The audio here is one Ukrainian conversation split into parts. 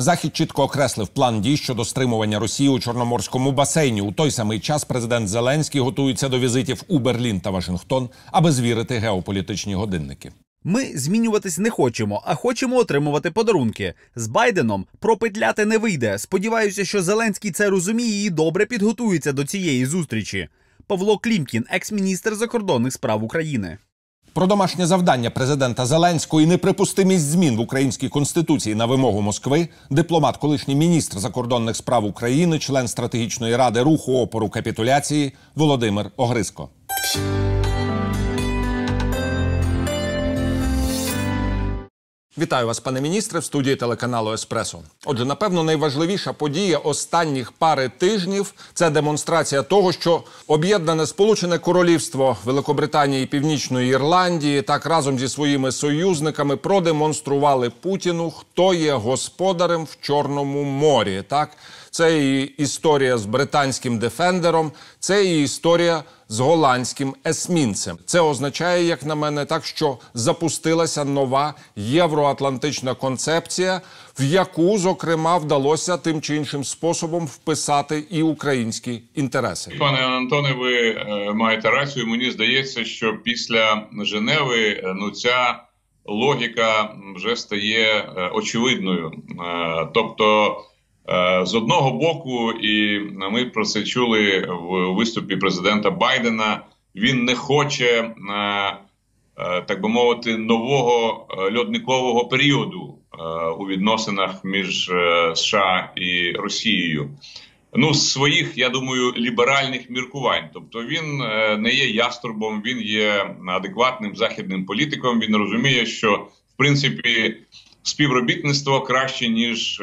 Захід чітко окреслив план дій щодо стримування Росії у Чорноморському басейні. У той самий час президент Зеленський готується до візитів у Берлін та Вашингтон, аби звірити геополітичні годинники. Ми змінюватись не хочемо, а хочемо отримувати подарунки. З Байденом пропетляти не вийде. Сподіваюся, що Зеленський це розуміє і добре підготується до цієї зустрічі. Павло Клімкін, екс-міністр закордонних справ України. Про домашнє завдання президента Зеленського і неприпустимість змін в українській конституції на вимогу Москви. Дипломат, колишній міністр закордонних справ України, член стратегічної ради руху опору капітуляції Володимир Огриско. Вітаю вас, пане міністре, в студії телеканалу Еспресо. Отже, напевно, найважливіша подія останніх пари тижнів це демонстрація того, що об'єднане Сполучене Королівство Великобританії і Північної Ірландії так разом зі своїми союзниками продемонстрували Путіну, хто є господарем в Чорному морі. Так, це і історія з британським дефендером, це і історія з голландським есмінцем. Це означає, як на мене, так що запустилася нова євроатлантична концепція, в яку зокрема вдалося тим чи іншим способом вписати і українські інтереси. Пане Антоне, ви е, маєте рацію. Мені здається, що після Женеви е, ну ця логіка вже стає е, очевидною, тобто. Е, З одного боку, і ми про це чули в виступі президента Байдена. Він не хоче, е, е, так би мовити, нового льодникового періоду у відносинах між США і Росією. Ну, з своїх, я думаю, ліберальних міркувань. Тобто він не є яструбом, він є адекватним західним політиком. Він розуміє, що в принципі співробітництво краще ніж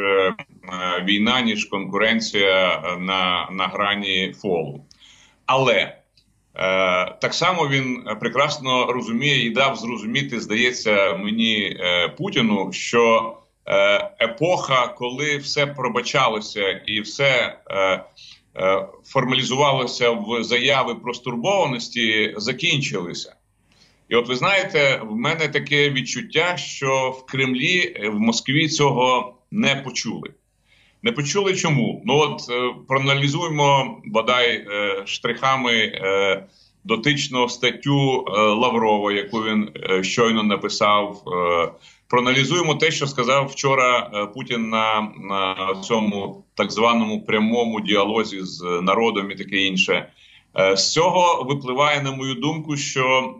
війна, ніж конкуренція на, на грані фолу. Але е, так само він прекрасно розуміє і дав зрозуміти, здається, мені е, Путіну, що е, епоха, коли все пробачалося і все е, е, формалізувалося в заяви про стурбованості, закінчилися. І от ви знаєте, в мене таке відчуття, що в Кремлі, е, в Москві цього не почули. Не почули чому? Ну от е, проаналізуємо бодай е, штрихами е, дотичну статтю Лаврова, яку він щойно написав. Проаналізуємо те, що сказав вчора Путін на, на цьому так званому прямому діалозі з народом і таке інше. З цього випливає, на мою думку, що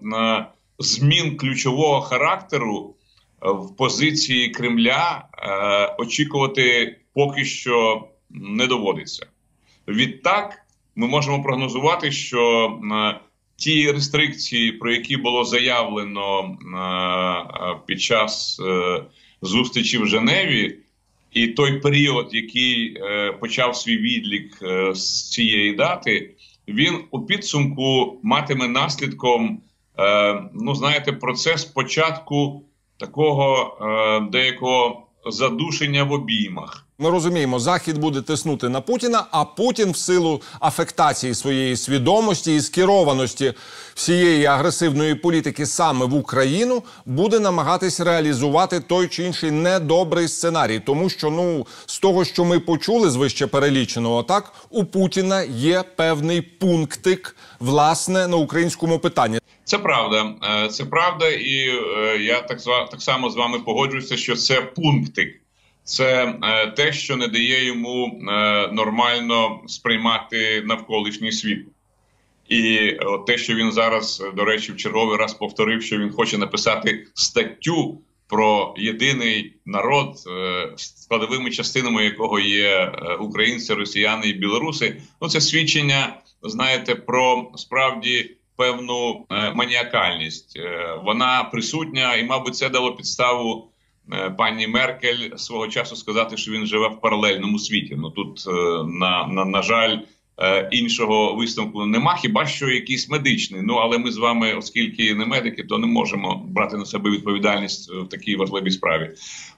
змін ключового характеру в позиції Кремля очікувати поки що не доводиться. Відтак, ми можемо прогнозувати, що е, ті рестрикції, про які було заявлено е, під час е, зустрічі в Женеві, і той період, який почав свій відлік з цієї дати, він у підсумку матиме наслідком, ну знаєте, процес початку такого деякого задушення в обіймах. Ми розуміємо, захід буде тиснути на Путіна, а Путін, в силу афектації своєї свідомості і скерованості всієї агресивної політики саме в Україну, буде намагатись реалізувати той чи інший недобрий сценарій, тому що ну з того, що ми почули з вище переліченого, так у Путіна є певний пунктик власне на українському питанні. Це правда, Е, це правда, і е, я так зва- так само з вами погоджуюся, що це пунктик. Це е, те, що не дає йому е, нормально сприймати навколишній світ. І от те, що він зараз, е, до речі, в черговий раз повторив, що він хоче написати статтю про єдиний народ, е, складовими частинами якого є е, українці, росіяни і білоруси. Ну це свідчення, знаєте, про справді певну е, маніакальність. Е, Вона присутня, і, мабуть, це дало підставу е, пані Меркель свого часу сказати, що він живе в паралельному світі. Ну тут е, на, на, на жаль. е, Іншого висновку нема, хіба що якийсь медичний. Ну але ми з вами, оскільки не медики, то не можемо брати на себе відповідальність в такій важливій справі.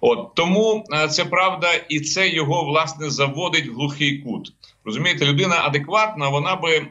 От тому е, це правда, і це його власне заводить в глухий кут. Розумієте, людина адекватна, вона би е,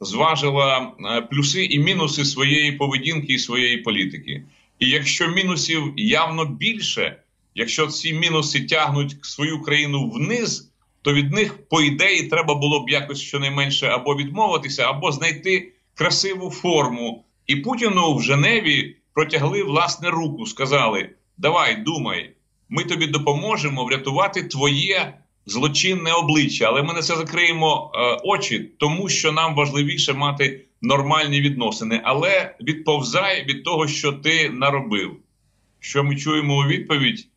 зважила е, плюси і мінуси своєї поведінки і своєї політики. І якщо мінусів явно більше, якщо ці мінуси тягнуть свою країну вниз, то від них, по ідеї, треба було б якось щонайменше або відмовитися, або знайти красиву форму. І Путіну в Женеві протягли власне руку, сказали: Давай, думай, ми тобі допоможемо врятувати твоє злочинне обличчя, але ми на це закриємо е, очі, тому що нам важливіше мати нормальні відносини, але відповзай від того, що ти наробив. Що ми чуємо у відповідь?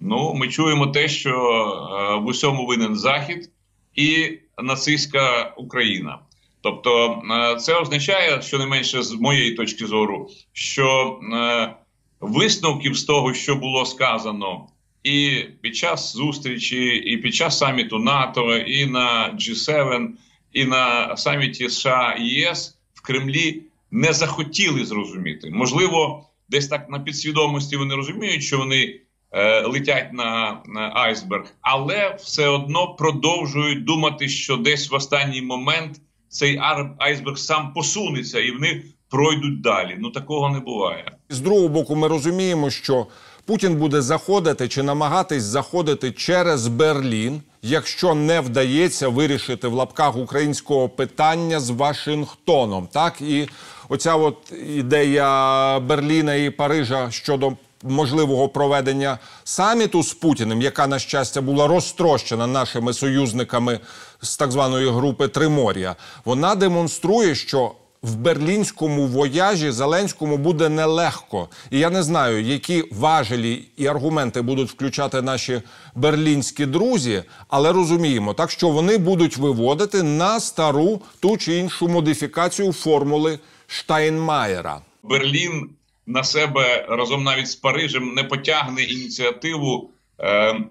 Ну, ми чуємо те, що е, в усьому винен Захід і нацистська Україна. Тобто, е, це означає, що не менше з моєї точки зору, що е, висновків з того, що було сказано, і під час зустрічі, і під час саміту НАТО, і на G7, і на саміті США і ЄС Кремлі не захотіли зрозуміти. Можливо, десь так на підсвідомості вони розуміють, що вони е, летять на, на айсберг, але все одно продовжують думати, що десь в останній момент цей айсберг сам посунеться і вони пройдуть далі. Ну такого не буває. З другого боку, ми розуміємо, що Путін буде заходити чи намагатись заходити через Берлін, якщо не вдається вирішити в лапках українського питання з Вашингтоном. Так і оця от ідея Берліна і Парижа щодо можливого проведення саміту з Путіним, яка на щастя була розтрощена нашими союзниками з так званої групи Тримор'я, вона демонструє, що в берлінському вояжі Зеленському буде нелегко, і я не знаю, які важелі і аргументи будуть включати наші берлінські друзі, але розуміємо, так що вони будуть виводити на стару ту чи іншу модифікацію формули Штайнмаєра. Берлін на себе разом навіть з Парижем не потягне ініціативу е, е,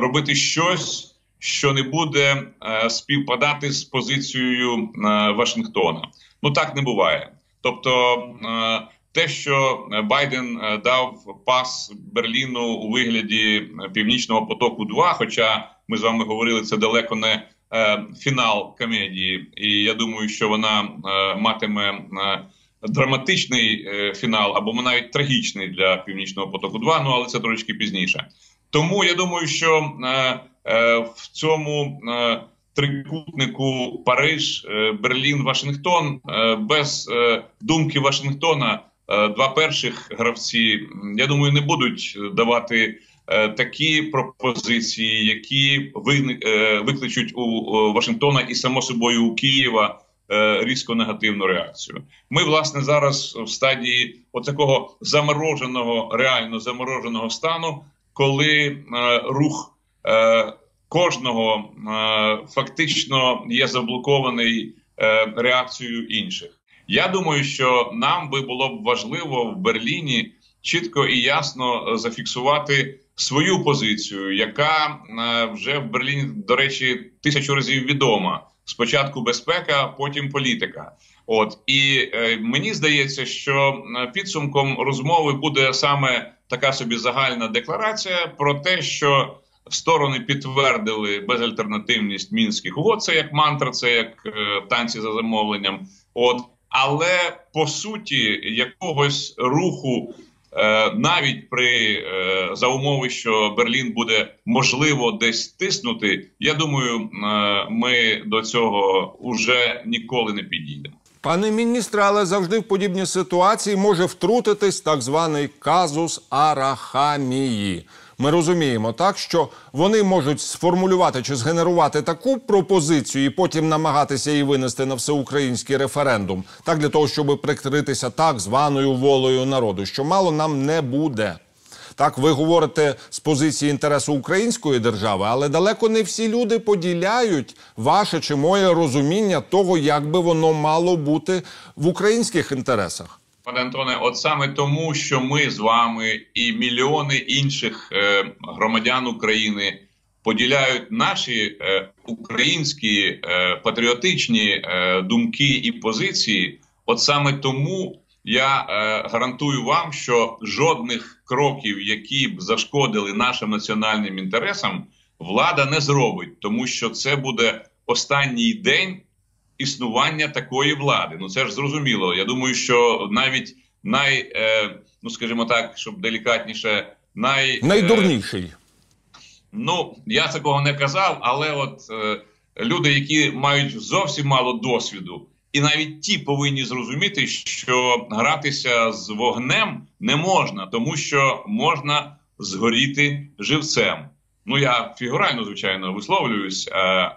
робити щось. Що не буде е, співпадати з позицією е, Вашингтона, ну так не буває. Тобто, е, те, що Байден дав пас Берліну у вигляді Північного потоку, 2 Хоча ми з вами говорили, це далеко не фінал комедії, і я думаю, що вона матиме. Драматичний фінал або навіть трагічний для північного потоку. 2 ну але це трошки пізніше. Тому я думаю, що в цьому е, трикутнику Париж, е, Берлін, Вашингтон е, без е, думки Вашингтона. Е, два перших гравці, я думаю, не будуть давати е, такі пропозиції, які е, викличуть у Вашингтона і само собою у Києва Е, різко негативну реакцію. Ми, власне, зараз в стадії отакого замороженого, реально замороженого стану, коли е, рух е, кожного фактично є заблокований реакцією інших. Я думаю, що нам би було б важливо в Берліні чітко і ясно зафіксувати свою позицію, яка вже в Берліні, до речі, тисячу разів відома спочатку безпека, потім політика. От і е, мені здається, що е, підсумком розмови буде саме така собі загальна декларація про те, що сторони підтвердили безальтернативність мінських угод. Це як мантра, це як е, танці за замовленням. От але по суті якогось руху Е, навіть при е, за умови, що Берлін буде можливо десь тиснути, я думаю, е, ми до цього вже ніколи не підійдемо. Пане міністре, але завжди в подібній ситуації може втрутитись так званий казус Арахамії. Ми розуміємо так, що вони можуть сформулювати чи згенерувати таку пропозицію і потім намагатися її винести на всеукраїнський референдум, так для того, щоб прикритися так званою волею народу, що мало нам не буде. Так, ви говорите з позиції інтересу української держави, але далеко не всі люди поділяють ваше чи моє розуміння того, як би воно мало бути в українських інтересах. Пане Антоне, от саме тому, що ми з вами і мільйони інших е, громадян України поділяють наші е, українські е, патріотичні думки і позиції. От саме тому я гарантую вам, що жодних кроків, які б зашкодили нашим національним інтересам, влада не зробить, тому що це буде останній день існування такої влади. Ну це ж зрозуміло. Я думаю, що навіть най, е, ну скажімо так, щоб делікатніше най найдурніший. Ну я такого не казав, але от е, люди, які мають зовсім мало досвіду, і навіть ті повинні зрозуміти, що гратися з вогнем не можна, тому що можна згоріти живцем. Ну я фігурально звичайно висловлююсь, е,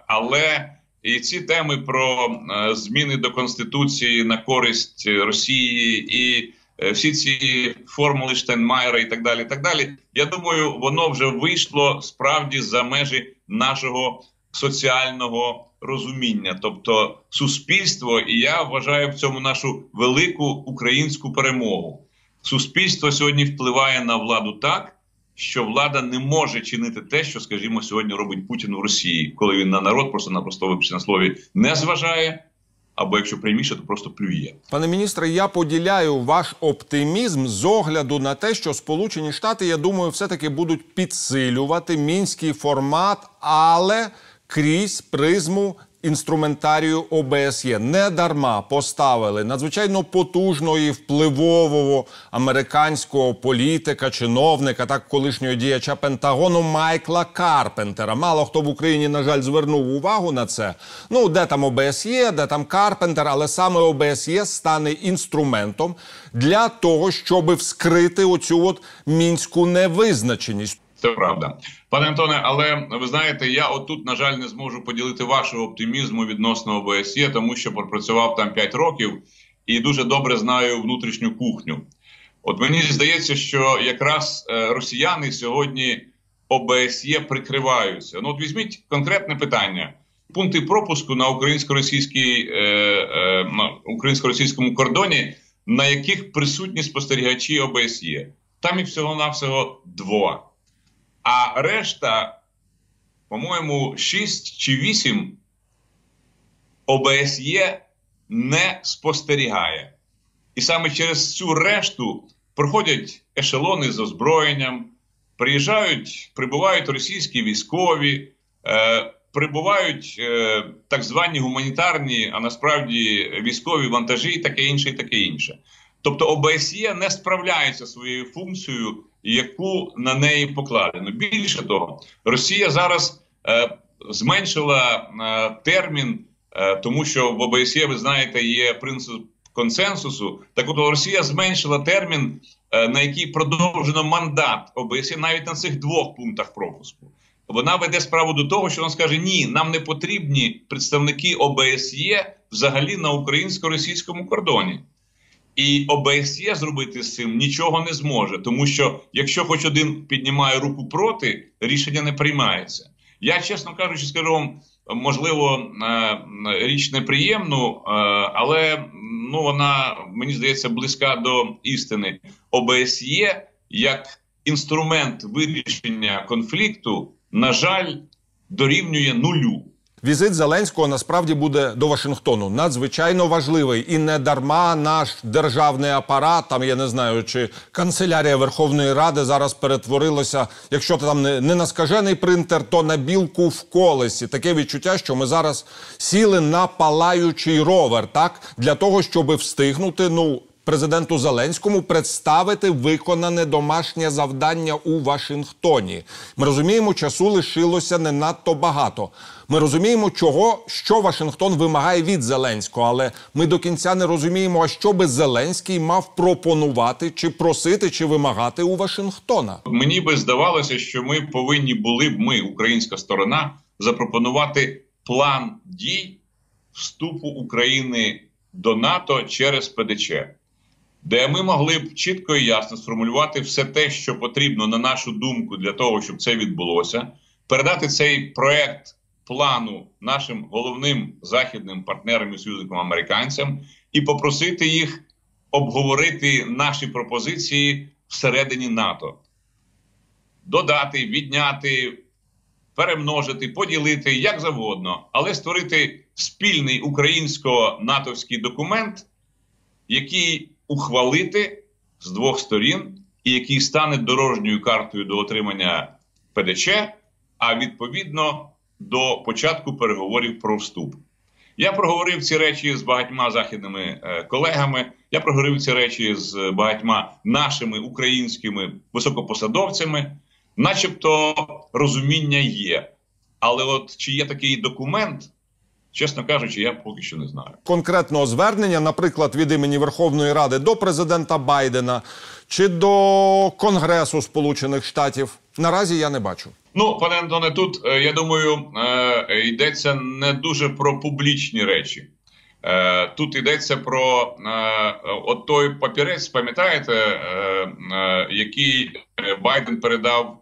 але і ці теми про е, зміни до конституції на користь Росії і е, всі ці формули Штенмайера і так далі. так далі. Я думаю, воно вже вийшло справді за межі нашого соціального розуміння, тобто суспільство, і я вважаю в цьому нашу велику українську перемогу. Суспільство сьогодні впливає на владу так що влада не може чинити те, що, скажімо, сьогодні робить Путін у Росії, коли він на народ просто напросто вибачте на слові не зважає. Або якщо прийміше, то просто плює, пане міністре. Я поділяю ваш оптимізм з огляду на те, що Сполучені Штати, я думаю, все таки будуть підсилювати мінський формат, але крізь призму інструментарію ОБСЄ. Не дарма поставили надзвичайно потужного і впливового американського політика, чиновника, так колишнього діяча Пентагону Майкла Карпентера. Мало хто в Україні, на жаль, звернув увагу на це. Ну де там ОБСЄ, де там Карпентер, але саме ОБСЄ стане інструментом для того, щоб вскрити оцю от мінську невизначеність. Це правда, пане Антоне. Але ви знаєте, я отут, на жаль, не зможу поділити вашого оптимізму відносно ОБСЄ, тому що пропрацював там 5 років і дуже добре знаю внутрішню кухню. От мені здається, що якраз е, росіяни сьогодні ОБСЄ прикриваються. Ну, от візьміть конкретне питання: пункти пропуску на українсько-російській е, е, українсько-російському кордоні, на яких присутні спостерігачі ОБСЄ. Там їх всього навсього два. А решта, по-моєму, 6 чи 8 ОБСЄ не спостерігає. І саме через цю решту проходять ешелони з озброєнням, приїжджають, прибувають російські військові, е, прибувають е, так звані гуманітарні, а насправді військові вантажі, і таке інше, і таке інше. Тобто ОБСЄ не справляється своєю функцією, яку на неї покладено. Більше того, Росія зараз е, зменшила е, термін, е, тому що в ОБСЄ, ви знаєте, є принцип консенсусу. Так от Росія зменшила термін, е, на який продовжено мандат ОБСЄ навіть на цих двох пунктах пропуску. Вона веде справу до того, що вона скаже: ні, нам не потрібні представники ОБСЄ взагалі на українсько-російському кордоні. І ОБСЄ зробити з цим нічого не зможе, тому що якщо хоч один піднімає руку проти, рішення не приймається. Я чесно кажучи, скажу вам, можливо, е, річ неприємну, е, але ну вона мені здається близька до істини. ОБСЄ як інструмент вирішення конфлікту, на жаль, дорівнює нулю. Візит Зеленського насправді буде до Вашингтону надзвичайно важливий і не дарма наш державний апарат. Там я не знаю, чи канцелярія Верховної Ради зараз перетворилася. Якщо там не, не на скажений принтер, то на білку в колесі. Таке відчуття, що ми зараз сіли на палаючий ровер, так для того, щоб встигнути. Ну президенту Зеленському представити виконане домашнє завдання у Вашингтоні. Ми розуміємо, часу лишилося не надто багато. Ми розуміємо, чого що Вашингтон вимагає від Зеленського, але ми до кінця не розуміємо, а що би Зеленський мав пропонувати, чи просити, чи вимагати у Вашингтона. Мені би здавалося, що ми повинні були б ми, українська сторона, запропонувати план дій вступу України до НАТО через ПДЧ де ми могли б чітко і ясно сформулювати все те, що потрібно на нашу думку для того, щоб це відбулося, передати цей проект плану нашим головним західним партнерам і союзникам американцям і попросити їх обговорити наші пропозиції всередині НАТО, додати, відняти. Перемножити, поділити як завгодно, але створити спільний українсько-натовський документ, який ухвалити з двох сторін, і який стане дорожньою картою до отримання ПДЧ, а відповідно до початку переговорів про вступ. Я проговорив ці речі з багатьма західними е, колегами. Я проговорив ці речі з багатьма нашими українськими високопосадовцями, начебто розуміння є. Але от чи є такий документ, чесно кажучи, я поки що не знаю. Конкретного звернення, наприклад, від імені Верховної Ради до президента Байдена чи до Конгресу Сполучених Штатів наразі я не бачу. Ну, пане Антоне, тут е, я думаю, е, йдеться не дуже про публічні речі. Е, Тут йдеться про от той папірець, пам'ятаєте, який Байден передав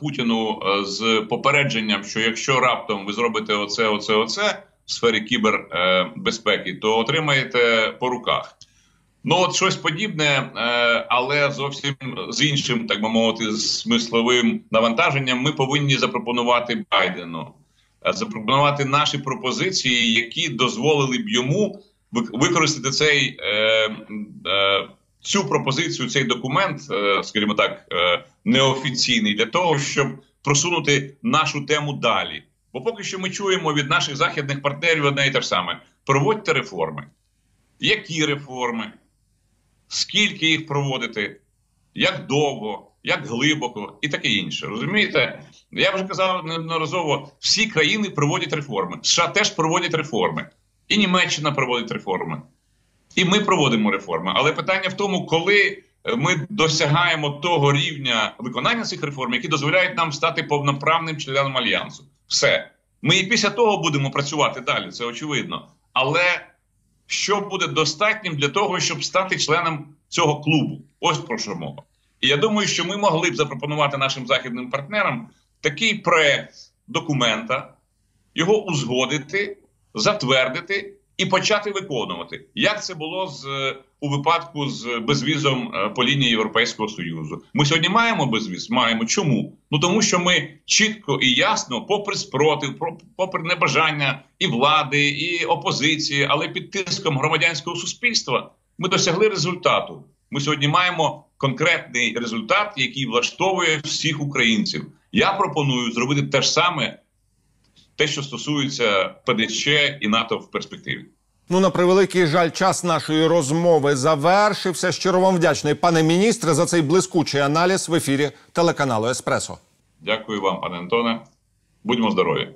Путіну е, з попередженням, що якщо раптом ви зробите оце, оце, оце в сфері кібербезпеки, то отримаєте по руках. Ну, от щось подібне, е, але зовсім з іншим, так би мовити, смисловим навантаженням, ми повинні запропонувати Байдену, Е, запропонувати наші пропозиції, які дозволили б йому використати цей е, е, цю пропозицію, цей документ, е, скажімо так, е, неофіційний, для того, щоб просунути нашу тему далі. Бо поки що ми чуємо від наших західних партнерів одне і те ж саме: проводьте реформи. Які реформи? скільки їх проводити, як довго, як глибоко і таке інше. Розумієте? Я вже казав неодноразово: всі країни проводять реформи. США теж проводять реформи, і Німеччина проводить реформи, і ми проводимо реформи. Але питання в тому, коли ми досягаємо того рівня виконання цих реформ, які дозволяють нам стати повноправним членом альянсу. Все. Ми і після того будемо працювати далі, це очевидно. Але що буде достатнім для того, щоб стати членом цього клубу. Ось про що мова. І я думаю, що ми могли б запропонувати нашим західним партнерам такий проект документа, його узгодити, затвердити і почати виконувати. Як це було з у випадку з безвізом е, по лінії Європейського Союзу? Ми сьогодні маємо безвіз? Маємо. Чому? Ну тому що ми чітко і ясно, попри спротив, про- попри небажання і влади, і опозиції, але під тиском громадянського суспільства, ми досягли результату. Ми сьогодні маємо конкретний результат, який влаштовує всіх українців. Я пропоную зробити те ж саме, те, що стосується ПДЧ і НАТО в перспективі. Ну, на превеликий жаль, час нашої розмови завершився. Щиро вам вдячний, пане міністре, за цей блискучий аналіз в ефірі телеканалу Еспресо. Дякую вам, пане Антоне. Будьмо здорові.